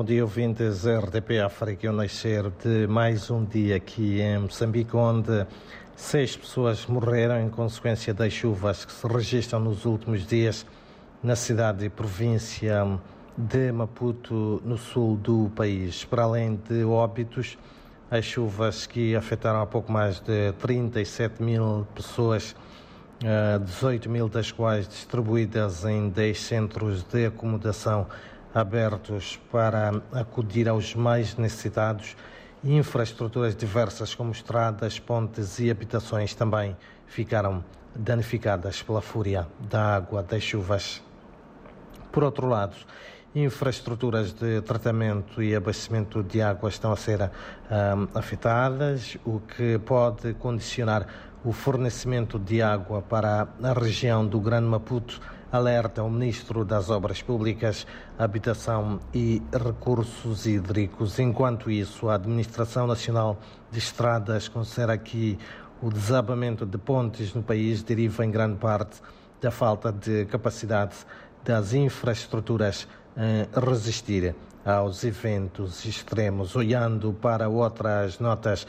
Bom dia, ouvintes RDP África, o nascer de mais um dia aqui em Moçambique, onde seis pessoas morreram em consequência das chuvas que se registram nos últimos dias na cidade e província de Maputo, no sul do país. Para além de óbitos, as chuvas que afetaram a pouco mais de 37 mil pessoas, 18 eh, mil das quais distribuídas em 10 centros de acomodação abertos para acudir aos mais necessitados e infraestruturas diversas como estradas, pontes e habitações também ficaram danificadas pela fúria da água das chuvas. Por outro lado, infraestruturas de tratamento e abastecimento de água estão a ser um, afetadas, o que pode condicionar o fornecimento de água para a região do Grande Maputo alerta o Ministro das Obras Públicas, Habitação e Recursos Hídricos. Enquanto isso, a Administração Nacional de Estradas considera que o desabamento de pontes no país deriva em grande parte da falta de capacidade das infraestruturas a resistir aos eventos extremos. Olhando para outras notas,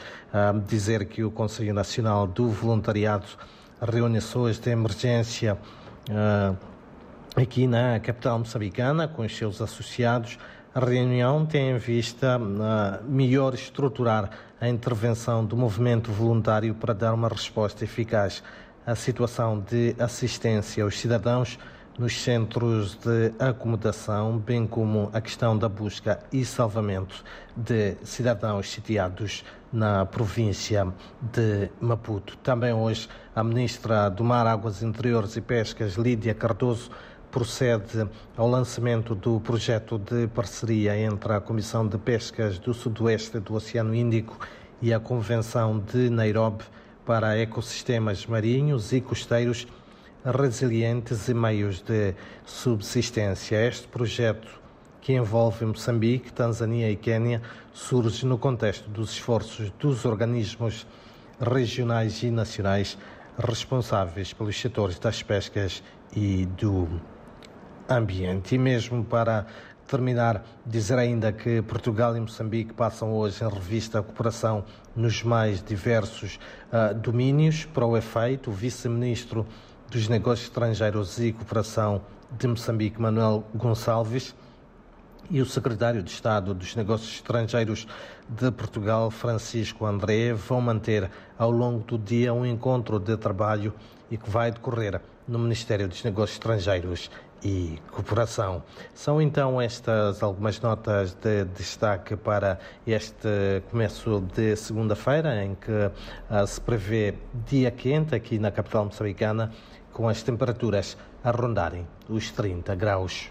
dizer que o Conselho Nacional do Voluntariado reúne hoje de emergência aqui na capital moçambicana com os seus associados. A reunião tem em vista uh, melhor estruturar a intervenção do movimento voluntário para dar uma resposta eficaz à situação de assistência aos cidadãos nos centros de acomodação, bem como a questão da busca e salvamento de cidadãos sitiados na província de Maputo. Também hoje, a ministra do Mar, Águas Interiores e Pescas, Lídia Cardoso, procede ao lançamento do projeto de parceria entre a Comissão de Pescas do Sudoeste do Oceano Índico e a Convenção de Nairobi para ecossistemas marinhos e costeiros resilientes e meios de subsistência. Este projeto, que envolve Moçambique, Tanzânia e Quênia, surge no contexto dos esforços dos organismos regionais e nacionais responsáveis pelos setores das pescas e do ambiente. E mesmo para terminar, dizer ainda que Portugal e Moçambique passam hoje em revista a cooperação nos mais diversos uh, domínios. Para o efeito, o vice-ministro dos Negócios Estrangeiros e Cooperação de Moçambique, Manuel Gonçalves, e o secretário de Estado dos Negócios Estrangeiros de Portugal, Francisco André, vão manter ao longo do dia um encontro de trabalho e que vai decorrer no Ministério dos Negócios Estrangeiros e Cooperação. São então estas algumas notas de destaque para este começo de segunda-feira, em que uh, se prevê dia quente aqui na capital moçambicana, com as temperaturas a rondarem os 30 graus.